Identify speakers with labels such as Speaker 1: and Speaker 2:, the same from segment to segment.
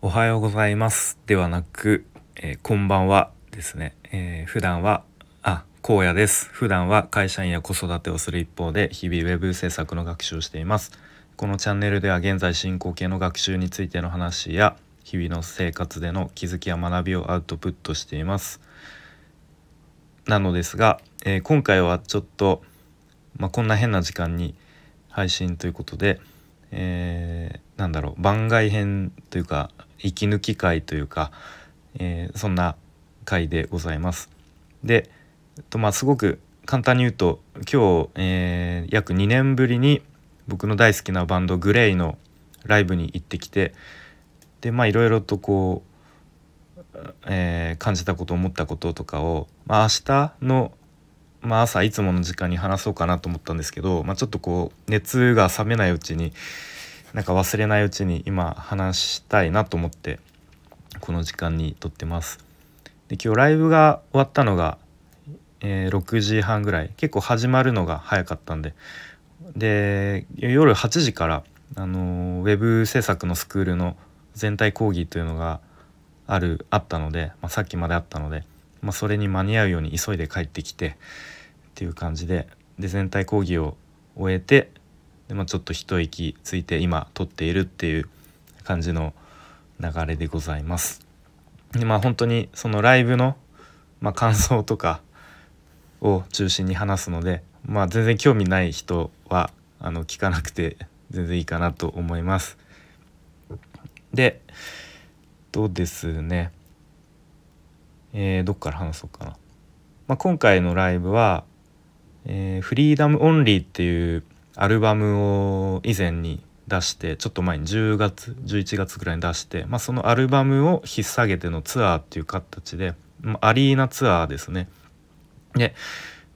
Speaker 1: おはようございます。ではなく、えー、こんばんはですね、えー、普段はあ荒野です。普段は会社員や子育てをする一方で日々ウェブ制作の学習をしています。このチャンネルでは現在進行形の学習についての話や日々の生活での気づきや学びをアウトプットしています。なのですが、えー、今回はちょっと、まあ、こんな変な時間に配信ということで、えー、なんだろう番外編というか息抜き会というか、えー、そんな回でございます。で、えっと、まあすごく簡単に言うと今日、えー、約2年ぶりに僕の大好きなバンドグレイのライブに行ってきてでまあいろいろとこう、えー、感じたこと思ったこととかを、まあ、明日の、まあ、朝いつもの時間に話そうかなと思ったんですけど、まあ、ちょっとこう熱が冷めないうちになんか忘れないうちに今話したいなと思ってこの時間に撮ってます。で今日ライブが終わったのが、えー、6時半ぐらい結構始まるのが早かったんでで夜8時から、あのー、ウェブ制作のスクールの全体講義というのがあるあったので、まあ、さっきまであったので、まあ、それに間に合うように急いで帰ってきてっていう感じでで全体講義を終えてで、まあ、ちょっと一息ついて今撮っているっていう感じの流れでございます。でまあ本当にそのライブの、まあ、感想とかを中心に話すので、まあ、全然興味ない人はあの聞かなくて全然いいかなと思います。でどうですねえー、どっから話そうかな。まあ、今回のライブは、えー、フリーダムオンリーっていうアルバムを以前に出してちょっと前に10月11月ぐらいに出して、まあ、そのアルバムを引っ提げてのツアーっていう形で、ま、アリーナツアーですね。で、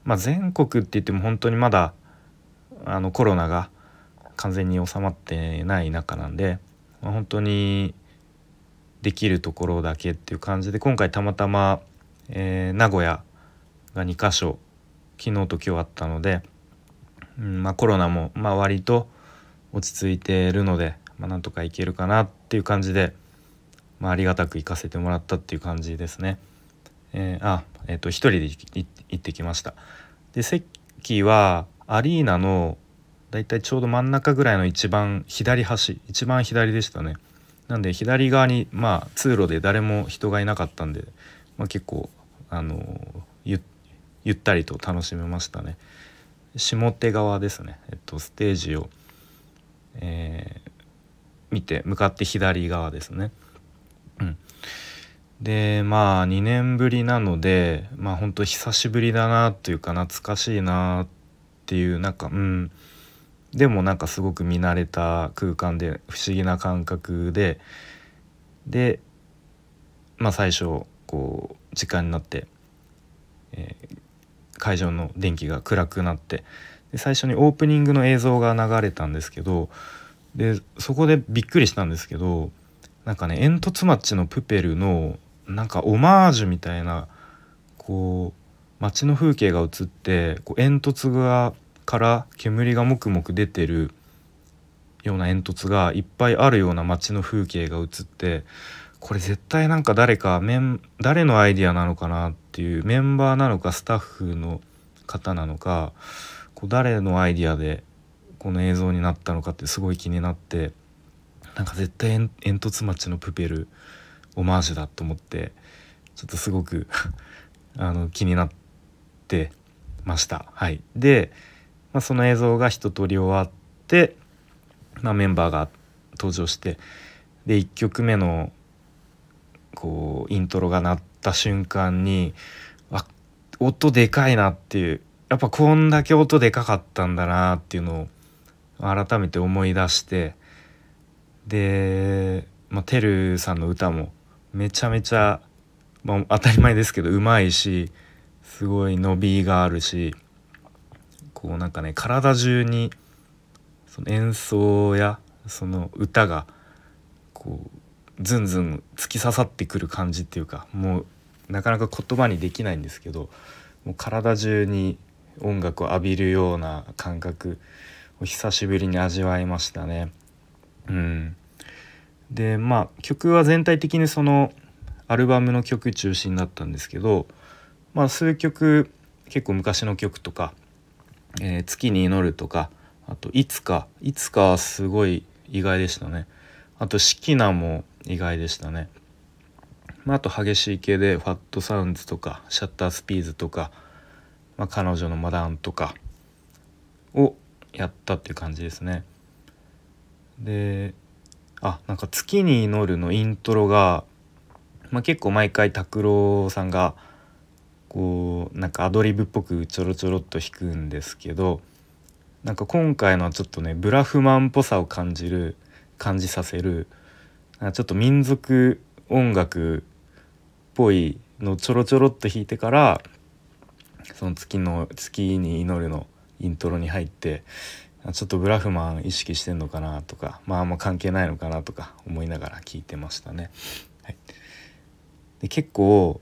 Speaker 1: まあ、全国って言っても本当にまだあのコロナが完全に収まってない中なんで、まあ、本当にできるところだけっていう感じで今回たまたま、えー、名古屋が2か所昨日と今日あったので。うんまあ、コロナもまあ割と落ち着いてるので、まあ、なんとかいけるかなっていう感じで、まあ、ありがたく行かせてもらったっていう感じですね。えー、あえっ、ー、と一人で行ってきました。で席はアリーナのだいたいちょうど真ん中ぐらいの一番左端一番左でしたね。なんで左側にまあ通路で誰も人がいなかったんで、まあ、結構あのゆったりと楽しめましたね。下手側ですね、えっと、ステージを、えー、見て向かって左側ですね。うん、でまあ2年ぶりなのでまあ本当久しぶりだなというか懐かしいなっていうなんかうん。でもなんかすごく見慣れた空間で不思議な感覚ででまあ最初こう時間になって、えー、会場の電気が暗くなってで最初にオープニングの映像が流れたんですけどでそこでびっくりしたんですけどなんかね煙突町のプペルのなんかオマージュみたいなこう街の風景が映ってこう煙突がから煙がもくもく出てるような煙突がいっぱいあるような街の風景が映ってこれ絶対なんか誰かメン誰のアイディアなのかなっていうメンバーなのかスタッフの方なのかこう誰のアイディアでこの映像になったのかってすごい気になってなんか絶対煙突町のプペルオマージュだと思ってちょっとすごく あの気になってました。はい、で、まあ、その映像が一通り終わって、まあ、メンバーが登場してで1曲目のこうイントロが鳴ってた瞬間にあ音でかいなっていうやっぱこんだけ音でかかったんだなっていうのを改めて思い出してで、まあ、てるさんの歌もめちゃめちゃ、まあ、当たり前ですけどうまいしすごい伸びがあるしこうなんかね体中にその演奏やその歌がこうズンズン突き刺さってくる感じっていうかもうなかなか言葉にできないんですけどもう体中に音楽を浴びるような感覚を久しぶりに味わいましたね。うん、でまあ曲は全体的にそのアルバムの曲中心だったんですけど、まあ、数曲結構昔の曲とか「えー、月に祈る」とかあと「いつか」「いつか」すごい意外でしたねあと「四季名」も意外でしたね、まあ、あと激しい系で「ファットサウンズ」とか「シャッタースピーズ」とか「まあ、彼女のマダン」とかをやったっていう感じですね。であなんか「月に祈る」のイントロが、まあ、結構毎回拓郎さんがこうなんかアドリブっぽくちょろちょろっと弾くんですけどなんか今回のはちょっとねブラフマンっぽさを感じる感じさせるちょっと民族音楽っぽいのちょろちょろっと弾いてからその月の「月に祈る」のイントロに入ってちょっとブラフマン意識してんのかなとかまああんま関係ないのかなとか思いながら聞いてましたね。はい、で結構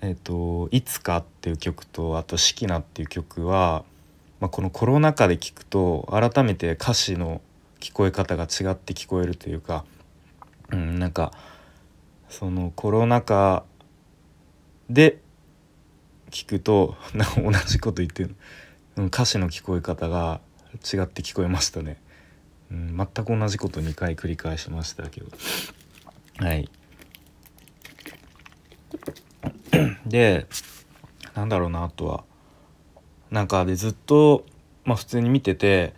Speaker 1: えーと「いつか」っていう曲とあと「四季な」っていう曲は、まあ、このコロナ禍で聴くと改めて歌詞の聞こえ方が違って聞こえるというか、うん、なんかそのコロナ禍で聞くと 同じこと言ってる歌詞の聞こえ方が違って聞こえましたね、うん、全く同じこと2回繰り返しましたけど。はい。でなんだろうなあとは。なんかでずっとまあ普通に見てて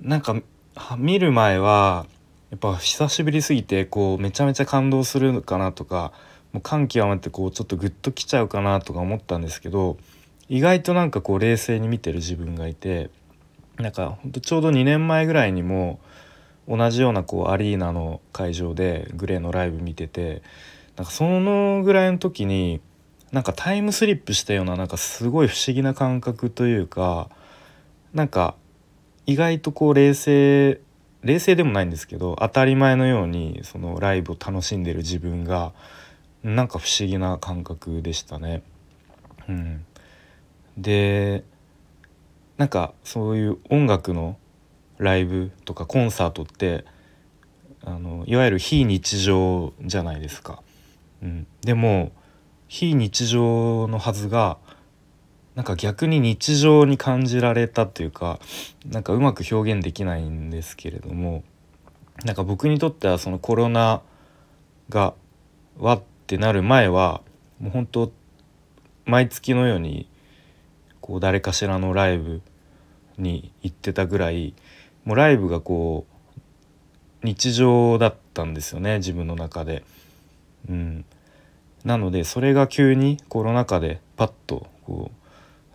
Speaker 1: なんか見る前はやっぱ久しぶりすぎてこうめちゃめちゃ感動するのかなとかもう感極まってこうちょっとグッときちゃうかなとか思ったんですけど意外となんかこう冷静に見てる自分がいてなんかほんとちょうど2年前ぐらいにも同じようなこうアリーナの会場でグレーのライブ見ててなんかそのぐらいの時になんかタイムスリップしたようななんかすごい不思議な感覚というかなんか意外とこう冷静冷静でもないんですけど当たり前のようにそのライブを楽しんでる自分がなんか不思議な感覚でしたね。うん、でなんかそういう音楽のライブとかコンサートってあのいわゆる非日常じゃないですか。うん、でも非日常のはずがなんか逆に日常に感じられたというかなんかうまく表現できないんですけれどもなんか僕にとってはそのコロナがわってなる前はもう本当毎月のようにこう誰かしらのライブに行ってたぐらいもうライブがこう日常だったんですよね自分の中で。うん、なのでそれが急にコロナ禍でパッとこう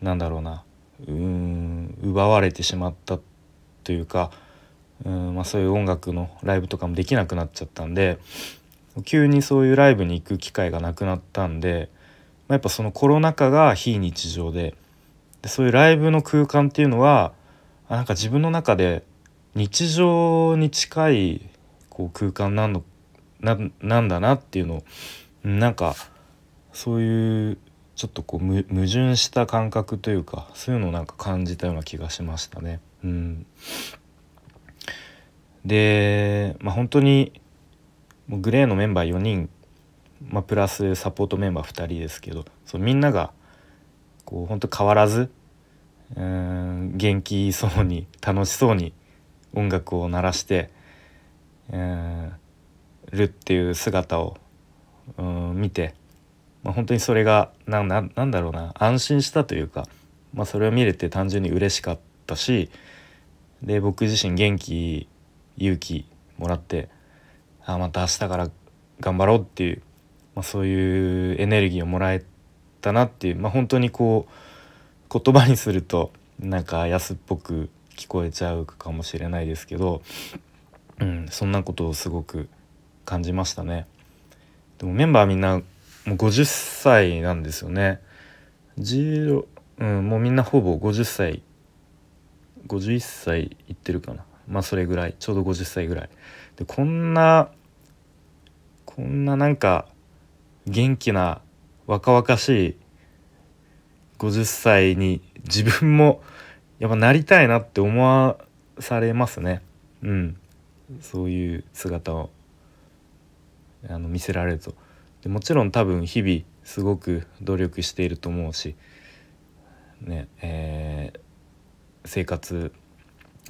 Speaker 1: なんだろうな。うん奪われてしまったというかうん、まあ、そういう音楽のライブとかもできなくなっちゃったんで急にそういうライブに行く機会がなくなったんで、まあ、やっぱそのコロナ禍が非日常ででそういうライブの空間っていうのはあなんか自分の中で日常に近いこう空間なんのななんだなっていうのをなんかそういうちょっとこう矛盾した感覚というかそういうのをなんか感じたような気がしましたね。うん、で、まあ、本当にもうグレーのメンバー4人、まあ、プラスサポートメンバー2人ですけどそうみんながこう本当変わらずうん元気そうに楽しそうに音楽を鳴らしてるっていう姿をうん見て、まあ、本当にそれがなななんだろうな安心したというか、まあ、それを見れて単純に嬉しかったしで僕自身元気勇気もらってあまた明日から頑張ろうっていう、まあ、そういうエネルギーをもらえたなっていう、まあ、本当にこう言葉にするとなんか安っぽく聞こえちゃうかもしれないですけど、うん、そんなことをすごく感じましたね。でもメンバーみんなもう50歳なんですよね。うん、もうみんなほぼ50歳51歳いってるかな。まあそれぐらいちょうど50歳ぐらい。でこんなこんななんか元気な若々しい50歳に自分もやっぱなりたいなって思わされますね。うん。そういう姿をあの見せられると。でもちろん多分日々すごく努力していると思うしねえー、生活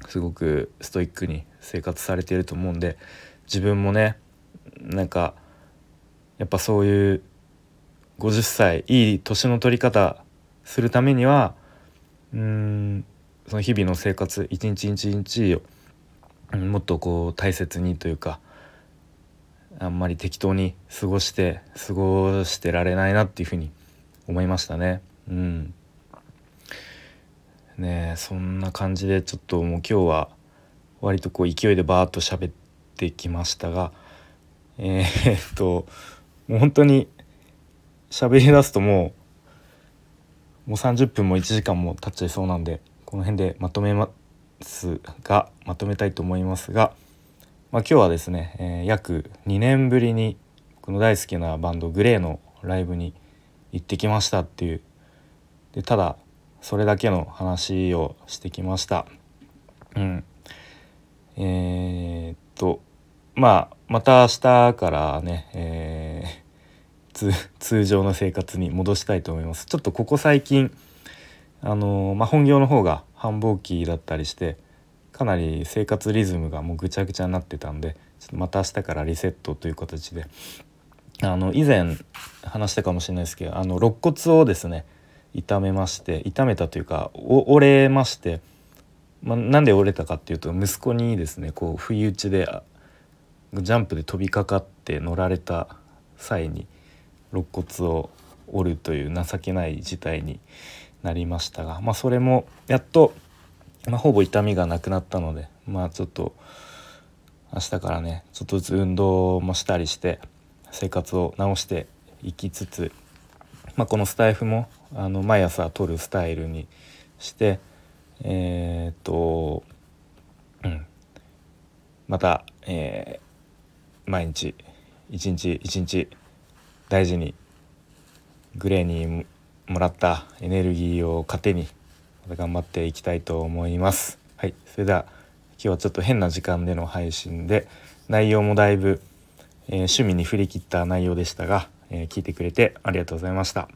Speaker 1: すごくストイックに生活されていると思うんで自分もねなんかやっぱそういう50歳いい年の取り方するためにはうんその日々の生活一日一日をもっとこう大切にというかあんまり適当に過ごして過ごしてられないなっていうふうに思いましたね。うんねそんな感じでちょっともう今日は割とこう勢いでバーッと喋ってきましたがえー、っともう本当に喋り出すともうもう30分も1時間も経っちゃいそうなんでこの辺でまとめますがまとめたいと思いますが、まあ、今日はですね、えー、約2年ぶりに僕の大好きなバンドグレーのライブに行ってきましたっていうでただそれだけの話をしてきました。うん、えー、っとまあまた明日からね、えー、通常の生活に戻したいと思います。ちょっとここ最近あのまあ、本業の方が繁忙期だったりしてかなり生活リズムがもうぐちゃぐちゃになってたんでちょっとまた明日からリセットという形で。あの以前話したかもしれないですけどあの肋骨をですね痛めまして痛めたというか折れまして、まあ、なんで折れたかっていうと息子にですねこう不意打ちでジャンプで飛びかかって乗られた際に肋骨を折るという情けない事態になりましたが、まあ、それもやっと、まあ、ほぼ痛みがなくなったのでまあちょっと明日からねちょっとずつ運動もしたりして生活を直していきつつ、まあ、このスタイフもあの毎朝撮るスタイルにしてえー、っとうん。また、えー、毎日一日一日大事にグレーにもらったエネルギーを糧にまた頑張っていきたいと思います。はい、それでは今日はちょっと変な時間での配信で内容もだいぶ、えー、趣味に振り切った内容でしたが、えー、聞いてくれてありがとうございました。